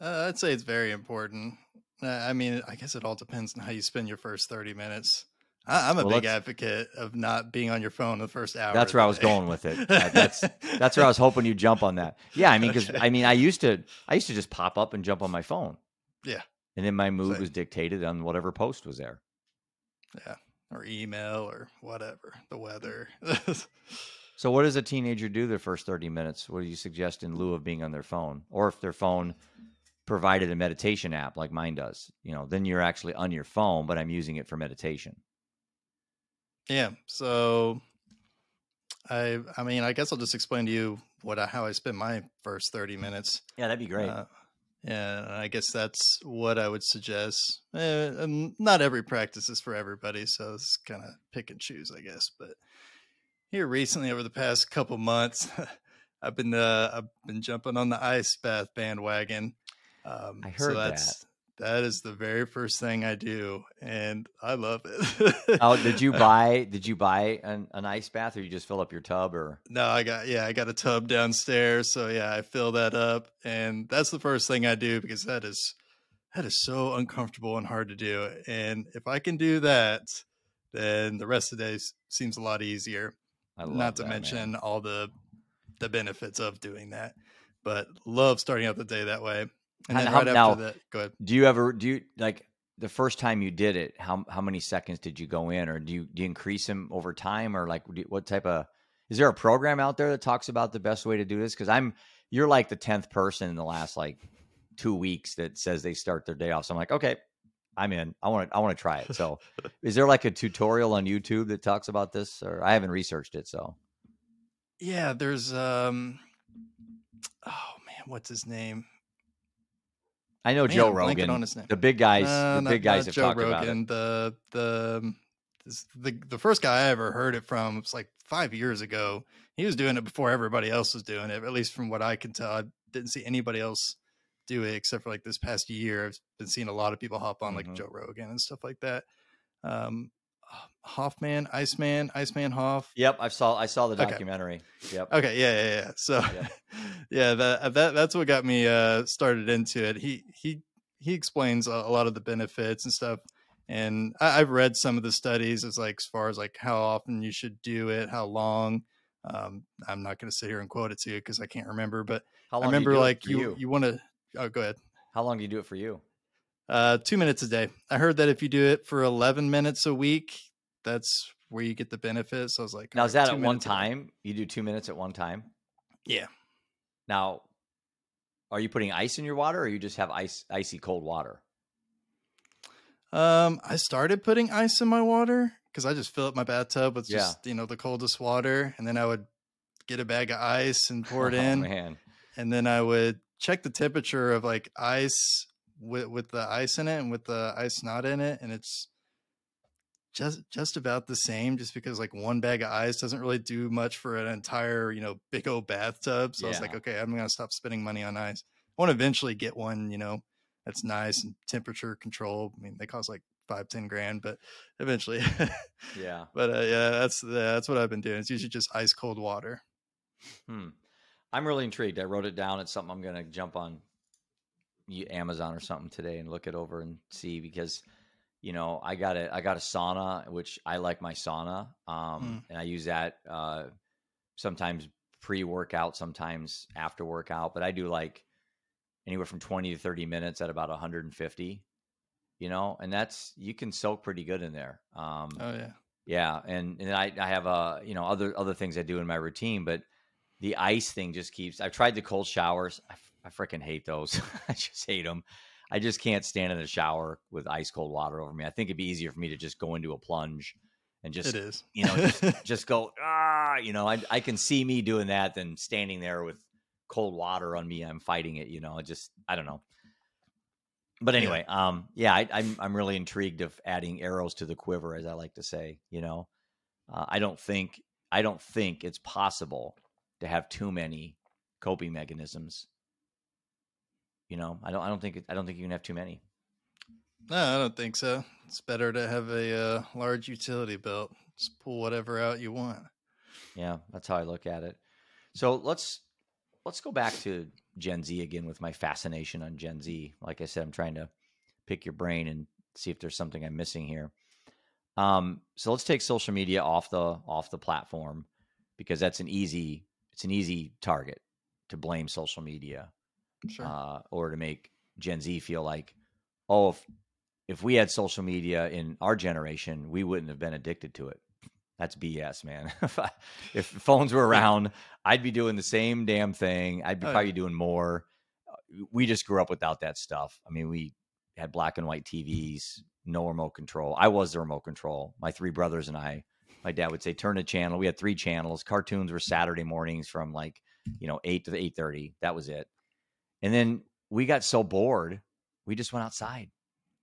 [SPEAKER 2] Uh, I'd say it's very important. Uh, I mean, I guess it all depends on how you spend your first 30 minutes. I, am a well, big advocate of not being on your phone the first hour.
[SPEAKER 1] That's where I was going with it. that's that's where I was hoping you'd jump on that. Yeah, I mean, because okay. I mean, I used to I used to just pop up and jump on my phone.
[SPEAKER 2] Yeah,
[SPEAKER 1] and then my mood Same. was dictated on whatever post was there.
[SPEAKER 2] Yeah, or email or whatever the weather.
[SPEAKER 1] so, what does a teenager do the first thirty minutes? What do you suggest in lieu of being on their phone, or if their phone provided a meditation app like mine does? You know, then you're actually on your phone, but I'm using it for meditation.
[SPEAKER 2] Yeah. So I I mean, I guess I'll just explain to you what I, how I spend my first 30 minutes.
[SPEAKER 1] Yeah, that'd be great. Uh,
[SPEAKER 2] yeah, I guess that's what I would suggest. Eh, not every practice is for everybody, so it's kind of pick and choose, I guess. But here recently, over the past couple months, I've been uh, I've been jumping on the ice bath bandwagon.
[SPEAKER 1] Um, I heard so
[SPEAKER 2] that's,
[SPEAKER 1] that.
[SPEAKER 2] That is the very first thing I do, and I love it.
[SPEAKER 1] oh, did you buy? Did you buy an, an, ice bath, or you just fill up your tub? Or
[SPEAKER 2] no, I got yeah, I got a tub downstairs, so yeah, I fill that up, and that's the first thing I do because that is that is so uncomfortable and hard to do. And if I can do that, then the rest of the day seems a lot easier. Not to
[SPEAKER 1] that,
[SPEAKER 2] mention
[SPEAKER 1] man.
[SPEAKER 2] all the the benefits of doing that. But love starting out the day that way. And then how, right now, after that, go ahead.
[SPEAKER 1] Do you ever do you like the first time you did it? How how many seconds did you go in, or do you do you increase them over time, or like what type of? Is there a program out there that talks about the best way to do this? Because I'm you're like the tenth person in the last like two weeks that says they start their day off. So I'm like, okay, I'm in. I want to I want to try it. So, is there like a tutorial on YouTube that talks about this, or I haven't researched it? So,
[SPEAKER 2] yeah, there's um, oh man, what's his name?
[SPEAKER 1] I know Man, Joe Rogan. On his name. The big guys, the not, big guys have Joe talked Rogan, about it.
[SPEAKER 2] The the the the first guy I ever heard it from was like five years ago. He was doing it before everybody else was doing it. At least from what I can tell, I didn't see anybody else do it except for like this past year. I've been seeing a lot of people hop on like mm-hmm. Joe Rogan and stuff like that. Um, Hoffman, Iceman, Iceman Hof.
[SPEAKER 1] Yep, I saw I saw the documentary.
[SPEAKER 2] Okay. Yep. Okay, yeah, yeah, yeah. So yeah, yeah that, uh, that that's what got me uh started into it. He he he explains a, lot of the benefits and stuff. And I, have read some of the studies as like as far as like how often you should do it, how long. Um, I'm not going to sit here and quote it to you because I can't remember, but I remember like you you, you want to. Oh, go ahead.
[SPEAKER 1] How long do you do it for you?
[SPEAKER 2] Uh, two minutes a day. I heard that if you do it for 11 minutes a week, that's where you get the benefits. So I was like,
[SPEAKER 1] now is that at one time? You do two minutes at one time?
[SPEAKER 2] Yeah.
[SPEAKER 1] Now, are you putting ice in your water, or you just have ice, icy cold water?
[SPEAKER 2] Um, I started putting ice in my water because I just fill up my bathtub with just yeah. you know the coldest water, and then I would get a bag of ice and pour it oh, in,
[SPEAKER 1] man.
[SPEAKER 2] and then I would check the temperature of like ice with with the ice in it and with the ice not in it, and it's just just about the same just because like one bag of ice doesn't really do much for an entire you know big old bathtub. So yeah. i was like okay i'm gonna stop spending money on ice. I want to eventually get one you know that's nice and temperature control i mean they cost like five ten grand but eventually
[SPEAKER 1] yeah.
[SPEAKER 2] but uh, yeah that's that's what i've been doing. It's usually just ice cold water.
[SPEAKER 1] Hmm. I'm really intrigued. I wrote it down. It's something i'm gonna jump on amazon or something today and look it over and see because you know, I got a I got a sauna, which I like my sauna, um, mm. and I use that uh, sometimes pre workout, sometimes after workout. But I do like anywhere from twenty to thirty minutes at about one hundred and fifty. You know, and that's you can soak pretty good in there.
[SPEAKER 2] Um, oh yeah,
[SPEAKER 1] yeah, and and I I have a uh, you know other other things I do in my routine, but the ice thing just keeps. I've tried the cold showers. I, I freaking hate those. I just hate them. I just can't stand in the shower with ice cold water over me. I think it'd be easier for me to just go into a plunge and just,
[SPEAKER 2] it is.
[SPEAKER 1] you know, just, just go, ah, you know, I, I can see me doing that than standing there with cold water on me. I'm fighting it, you know, I just, I don't know. But anyway, yeah. um, yeah, I, I'm, I'm really intrigued of adding arrows to the quiver, as I like to say, you know, uh, I don't think, I don't think it's possible to have too many coping mechanisms you know, I don't I don't think I don't think you can have too many.
[SPEAKER 2] No, I don't think so. It's better to have a uh, large utility belt. Just pull whatever out you want.
[SPEAKER 1] Yeah, that's how I look at it. So let's let's go back to Gen Z again with my fascination on Gen Z. Like I said, I'm trying to pick your brain and see if there's something I'm missing here. Um, so let's take social media off the off the platform because that's an easy it's an easy target to blame social media
[SPEAKER 2] sure. uh,
[SPEAKER 1] or to make Gen Z feel like, oh, if if we had social media in our generation, we wouldn't have been addicted to it. That's BS, man. if, I, if, phones were around, I'd be doing the same damn thing. I'd be oh, probably yeah. doing more. Uh, we just grew up without that stuff. I mean, we had black and white TVs, no remote control. I was the remote control. My three brothers and I, my dad would say, turn the channel. We had three channels. Cartoons were Saturday mornings from like, you know, 8 to 8.30. That was it. And then we got so bored, we just went outside.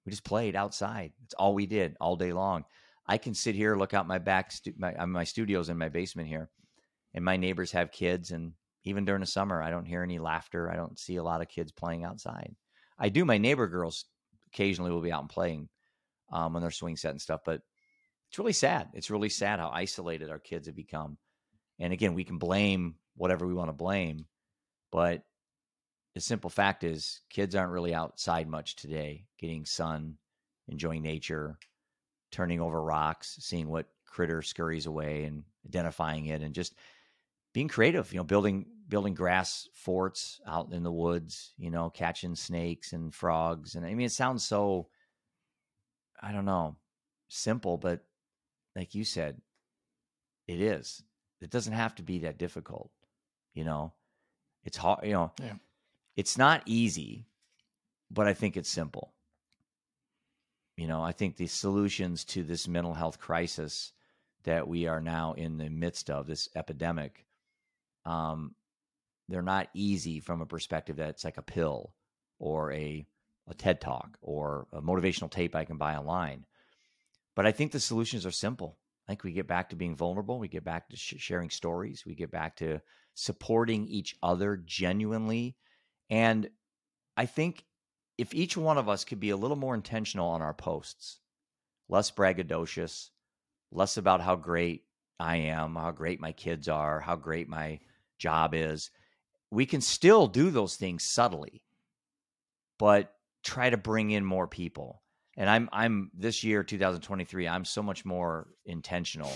[SPEAKER 1] We just played outside. It's all we did all day long. I can sit here, look out my back, stu- my, uh, my studio's in my basement here, and my neighbors have kids. And even during the summer, I don't hear any laughter. I don't see a lot of kids playing outside. I do. My neighbor girls occasionally will be out and playing um, on their swing set and stuff, but it's really sad. It's really sad how isolated our kids have become. And again, we can blame whatever we want to blame, but the simple fact is kids aren't really outside much today, getting sun, enjoying nature, turning over rocks, seeing what critter scurries away and identifying it and just being creative, you know, building building grass forts out in the woods, you know, catching snakes and frogs. And I mean it sounds so I don't know, simple, but like you said, it is. It doesn't have to be that difficult, you know. It's hard, you know.
[SPEAKER 2] Yeah.
[SPEAKER 1] It's not easy, but I think it's simple. You know, I think the solutions to this mental health crisis that we are now in the midst of, this epidemic, um, they're not easy from a perspective that it's like a pill or a, a TED talk or a motivational tape I can buy online. But I think the solutions are simple. I think we get back to being vulnerable. We get back to sh- sharing stories. We get back to supporting each other genuinely and I think if each one of us could be a little more intentional on our posts, less braggadocious, less about how great I am, how great my kids are, how great my job is, we can still do those things subtly, but try to bring in more people. And I'm I'm this year 2023, I'm so much more intentional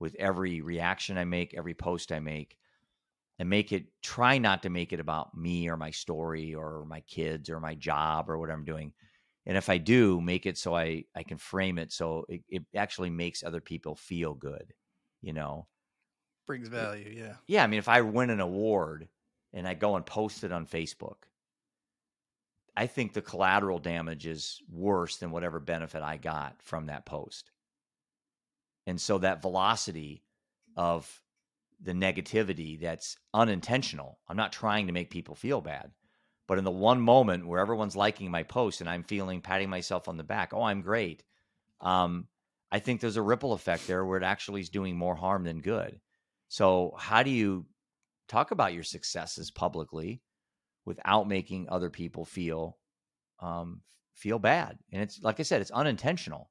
[SPEAKER 1] with every reaction I make, every post I make and make it try not to make it about me or my story or my kids or my job or what I'm doing. And if I do, make it so I I can frame it so it, it actually makes other people feel good, you know.
[SPEAKER 2] Brings value, yeah.
[SPEAKER 1] Yeah, I mean if I win an award and I go and post it on Facebook, I think the collateral damage is worse than whatever benefit I got from that post. And so that velocity of the negativity that's unintentional. I'm not trying to make people feel bad. But in the one moment where everyone's liking my post and I'm feeling patting myself on the back, oh, I'm great. Um, I think there's a ripple effect there where it actually is doing more harm than good. So, how do you talk about your successes publicly without making other people feel um, feel bad? And it's like I said, it's unintentional.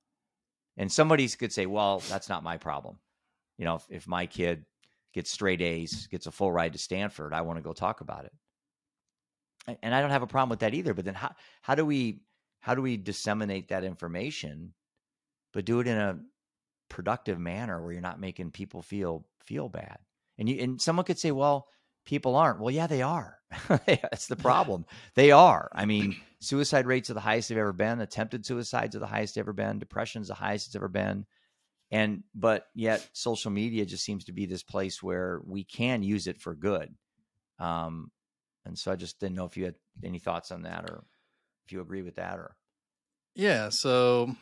[SPEAKER 1] And somebody could say, "Well, that's not my problem." You know, if, if my kid gets straight A's, gets a full ride to Stanford, I want to go talk about it. And I don't have a problem with that either. But then how how do we how do we disseminate that information, but do it in a productive manner where you're not making people feel feel bad? And you and someone could say, well, people aren't. Well, yeah, they are. That's the problem. they are. I mean, suicide rates are the highest they've ever been. Attempted suicides are the highest they've ever been. Depression's the highest it's ever been. And but yet, social media just seems to be this place where we can use it for good. Um, and so I just didn't know if you had any thoughts on that or if you agree with that or.
[SPEAKER 2] Yeah. So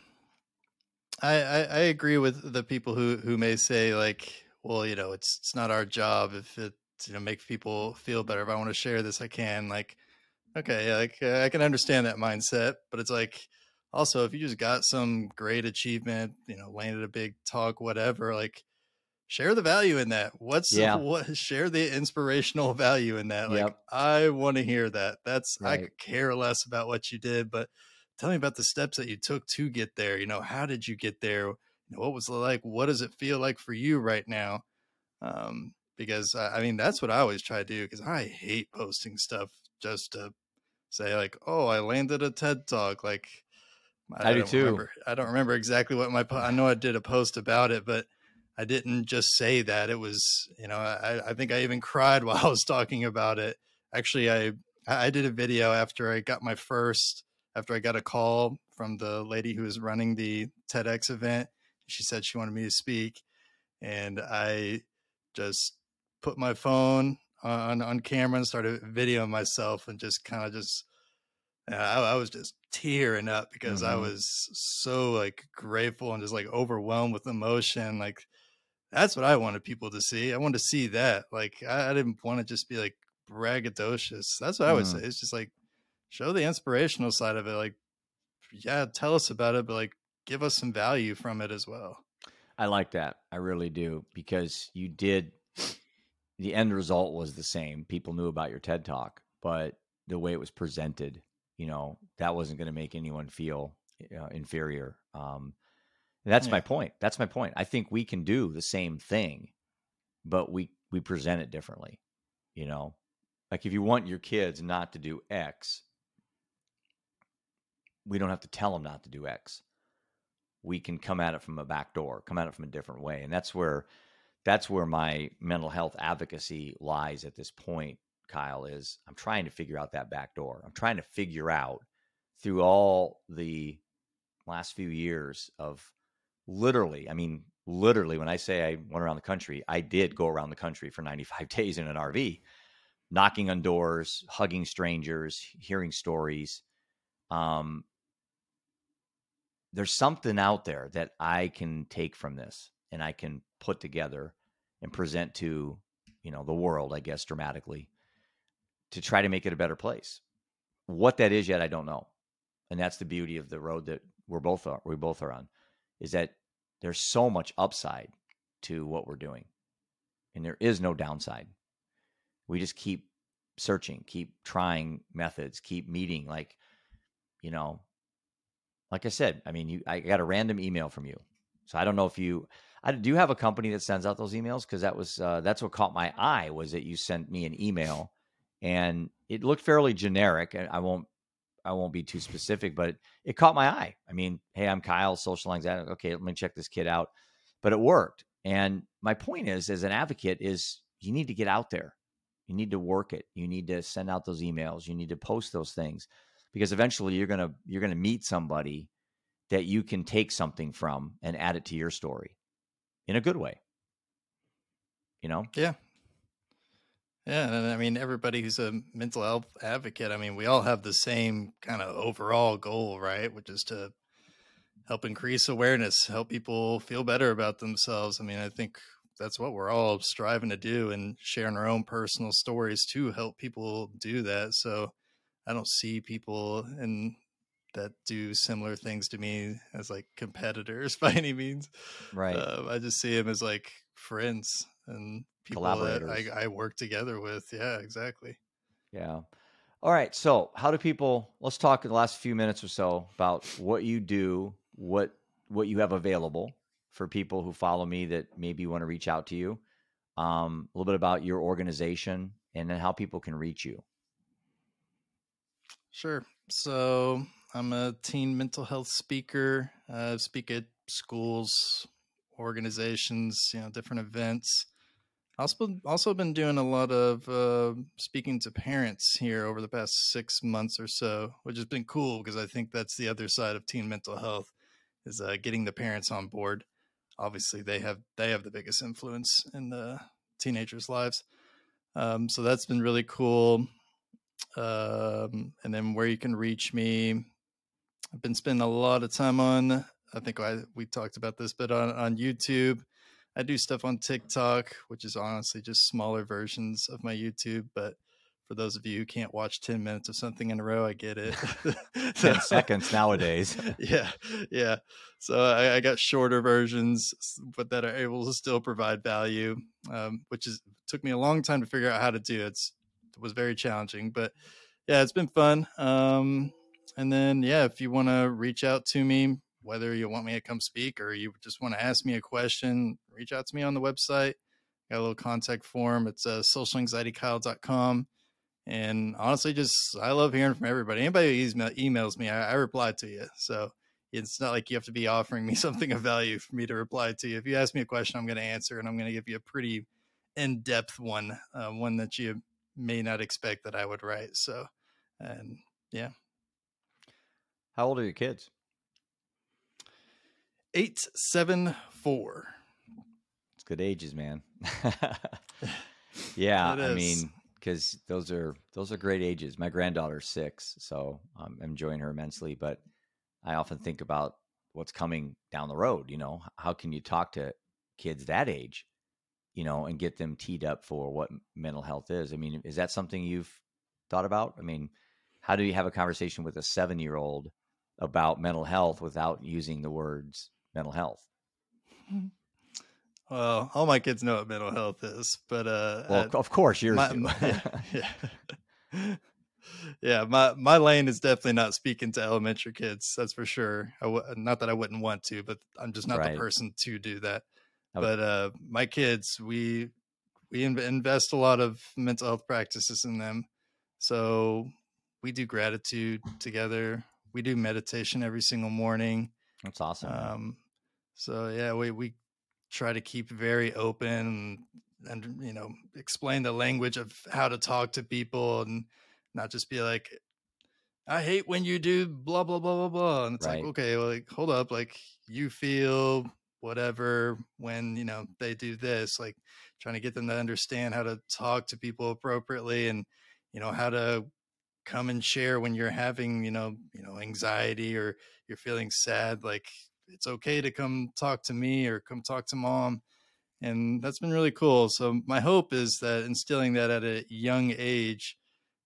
[SPEAKER 2] I, I, I agree with the people who, who may say like, well, you know, it's, it's not our job if it, you know, make people feel better. If I want to share this, I can like, okay, like uh, I can understand that mindset, but it's like, also if you just got some great achievement, you know, landed a big talk, whatever, like share the value in that. What's yeah. what share the inspirational value in that? Like yep. I want to hear that. That's right. I could care less about what you did, but tell me about the steps that you took to get there. You know, how did you get there? You know, what was it like? What does it feel like for you right now? Um, because I, I mean, that's what I always try to do because I hate posting stuff just to say like, oh, I landed a TED talk. Like,
[SPEAKER 1] I, I do too.
[SPEAKER 2] Remember, I don't remember exactly what my, I know I did a post about it, but I didn't just say that. It was, you know, I, I think I even cried while I was talking about it. Actually, I I did a video after I got my first, after I got a call from the lady who was running the TEDx event. She said she wanted me to speak, and I just put my phone on on camera and started videoing myself and just kind of just I, I, was just tearing up because mm-hmm. I was so like grateful and just like overwhelmed with emotion. Like that's what I wanted people to see. I wanted to see that. Like I, I didn't want to just be like braggadocious. That's what I would say. Mm. It's just like show the inspirational side of it. Like, yeah, tell us about it, but like give us some value from it as well.
[SPEAKER 1] I like that. I really do because you did. The end result was the same. People knew about your TED talk, but the way it was presented, you know, that wasn't going to make anyone feel uh, inferior. Um, that's yeah. my point. That's my point. I think we can do the same thing, but we we present it differently. You know, like if you want your kids not to do X, we don't have to tell them not to do X. We can come at it from a back door, come at it from a different way, and that's where that's where my mental health advocacy lies at this point. Kyle is I'm trying to figure out that back door. I'm trying to figure out through all the last few years of literally, I mean, literally, when I say I went around the country, I did go around the country for 95 days in an RV, knocking on doors, hugging strangers, hearing stories. Um, there's something out there that I can take from this and I can put together and present to, you know, the world, I guess, dramatically to try to make it a better place. What that is yet, I don't know. And that's the beauty of the road that we're both are, we both are on is that there's so much upside to what we're doing, and there is no downside. We just keep searching, keep trying methods, keep meeting. Like, you know, like I said, I mean, you, I got a random email from you, so I don't know if you. I, do you have a company that sends out those emails? Because that was uh, that's what caught my eye was that you sent me an email, and it looked fairly generic. And I won't I won't be too specific, but it caught my eye. I mean, hey, I'm Kyle, social anxiety. Okay, let me check this kid out. But it worked. And my point is, as an advocate, is you need to get out there. You need to work it. You need to send out those emails. You need to post those things because eventually you're gonna you're gonna meet somebody that you can take something from and add it to your story in a good way. You know?
[SPEAKER 2] Yeah, yeah, and I mean everybody who's a mental health advocate, I mean we all have the same kind of overall goal, right? Which is to help increase awareness, help people feel better about themselves. I mean, I think that's what we're all striving to do and sharing our own personal stories to help people do that. So I don't see people in that do similar things to me as like competitors by any means.
[SPEAKER 1] Right.
[SPEAKER 2] Uh, I just see them as like friends and people
[SPEAKER 1] Collaborators.
[SPEAKER 2] I, I work together with. Yeah, exactly.
[SPEAKER 1] Yeah. All right. So, how do people? Let's talk in the last few minutes or so about what you do, what what you have available for people who follow me that maybe want to reach out to you. Um, a little bit about your organization, and then how people can reach you.
[SPEAKER 2] Sure. So I'm a teen mental health speaker. I speak at schools, organizations, you know, different events. Also, also been doing a lot of uh, speaking to parents here over the past six months or so, which has been cool because I think that's the other side of teen mental health is uh, getting the parents on board. Obviously, they have they have the biggest influence in the teenagers' lives, um, so that's been really cool. Um, and then where you can reach me, I've been spending a lot of time on. I think I, we talked about this, but on on YouTube, I do stuff on TikTok, which is honestly just smaller versions of my YouTube. But for those of you who can't watch 10 minutes of something in a row, I get it.
[SPEAKER 1] 10 seconds nowadays.
[SPEAKER 2] yeah. Yeah. So I, I, got shorter versions, but that are able to still provide value, um, which is took me a long time to figure out how to do. It's, it was very challenging, but yeah, it's been fun. Um, and then, yeah, if you want to reach out to me, whether you want me to come speak or you just want to ask me a question, reach out to me on the website. Got a little contact form. It's uh, socialanxietykyle.com. And honestly, just I love hearing from everybody. Anybody who emails me, I, I reply to you. So it's not like you have to be offering me something of value for me to reply to you. If you ask me a question, I'm going to answer, and I'm going to give you a pretty in-depth one, uh, one that you may not expect that I would write. So, and yeah.
[SPEAKER 1] How old are your kids?
[SPEAKER 2] Eight, seven, four.
[SPEAKER 1] It's good ages, man. yeah, I mean, because those are those are great ages. My granddaughter's six, so I'm enjoying her immensely. But I often think about what's coming down the road. You know, how can you talk to kids that age, you know, and get them teed up for what mental health is? I mean, is that something you've thought about? I mean, how do you have a conversation with a seven year old about mental health without using the words mental health?
[SPEAKER 2] Well, all my kids know what mental health is, but uh,
[SPEAKER 1] well, of course, yours
[SPEAKER 2] my, my, yeah, yeah. yeah, my my lane is definitely not speaking to elementary kids. That's for sure. I w- not that I wouldn't want to, but I'm just not right. the person to do that. Okay. But uh, my kids, we we invest a lot of mental health practices in them. So we do gratitude together. We do meditation every single morning.
[SPEAKER 1] That's awesome. Um,
[SPEAKER 2] so yeah, we we try to keep very open and, you know explain the language of how to talk to people and not just be like I hate when you do blah blah blah blah blah. And it's right. like, okay, well, like hold up, like you feel whatever when you know they do this, like trying to get them to understand how to talk to people appropriately and you know how to come and share when you're having you know you know anxiety or you're feeling sad like it's okay to come talk to me or come talk to mom and that's been really cool so my hope is that instilling that at a young age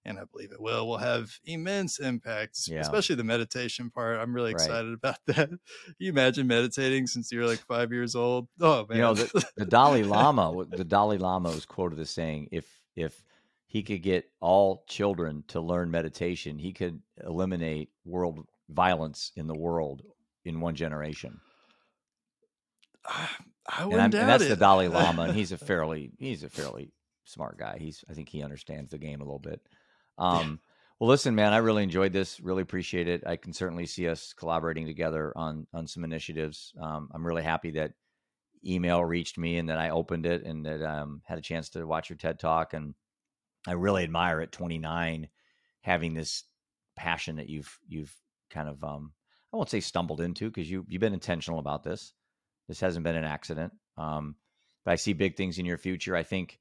[SPEAKER 2] and i believe it will will have immense impacts yeah. especially the meditation part i'm really excited right. about that you imagine meditating since you were like five years old oh man
[SPEAKER 1] you know the, the dalai lama the dalai lama was quoted as saying if if he could get all children to learn meditation he could eliminate world violence in the world in one generation.
[SPEAKER 2] I wouldn't
[SPEAKER 1] and, and that's
[SPEAKER 2] it.
[SPEAKER 1] the Dalai Lama, and he's a fairly he's a fairly smart guy. He's I think he understands the game a little bit. Um, well, listen, man, I really enjoyed this. Really appreciate it. I can certainly see us collaborating together on on some initiatives. Um, I'm really happy that email reached me and that I opened it and that um, had a chance to watch your TED talk. And I really admire at 29 having this passion that you've you've kind of um, I won't say stumbled into because you you've been intentional about this. This hasn't been an accident. Um, but I see big things in your future. I think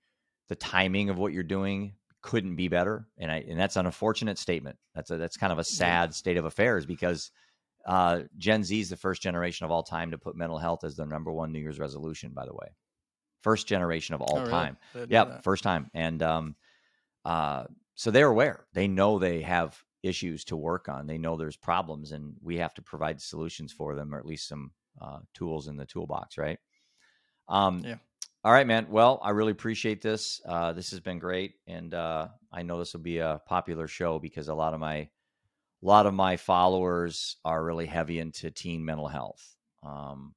[SPEAKER 1] the timing of what you're doing couldn't be better, and I and that's an unfortunate statement. That's a that's kind of a sad state of affairs because uh, Gen Z is the first generation of all time to put mental health as their number one New Year's resolution. By the way, first generation of all oh, time. Really? Yeah, first time, and um, uh, so they're aware. They know they have issues to work on. They know there's problems, and we have to provide solutions for them, or at least some uh, tools in the toolbox, right? Um,
[SPEAKER 2] Yeah.
[SPEAKER 1] All right, man. Well, I really appreciate this. Uh, this has been great, and uh, I know this will be a popular show because a lot of my a lot of my followers are really heavy into teen mental health, um,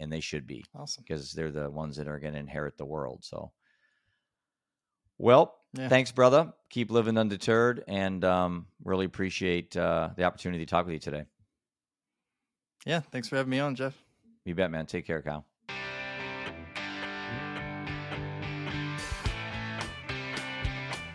[SPEAKER 1] and they should be
[SPEAKER 2] Awesome.
[SPEAKER 1] because they're the ones that are going to inherit the world. So, well,
[SPEAKER 2] Yeah.
[SPEAKER 1] thanks, brother. Keep living undeterred, and um, really appreciate uh, the opportunity to talk with you today.
[SPEAKER 2] Yeah. Thanks for having me on, Jeff.
[SPEAKER 1] You bet, man. Take care, Kyle.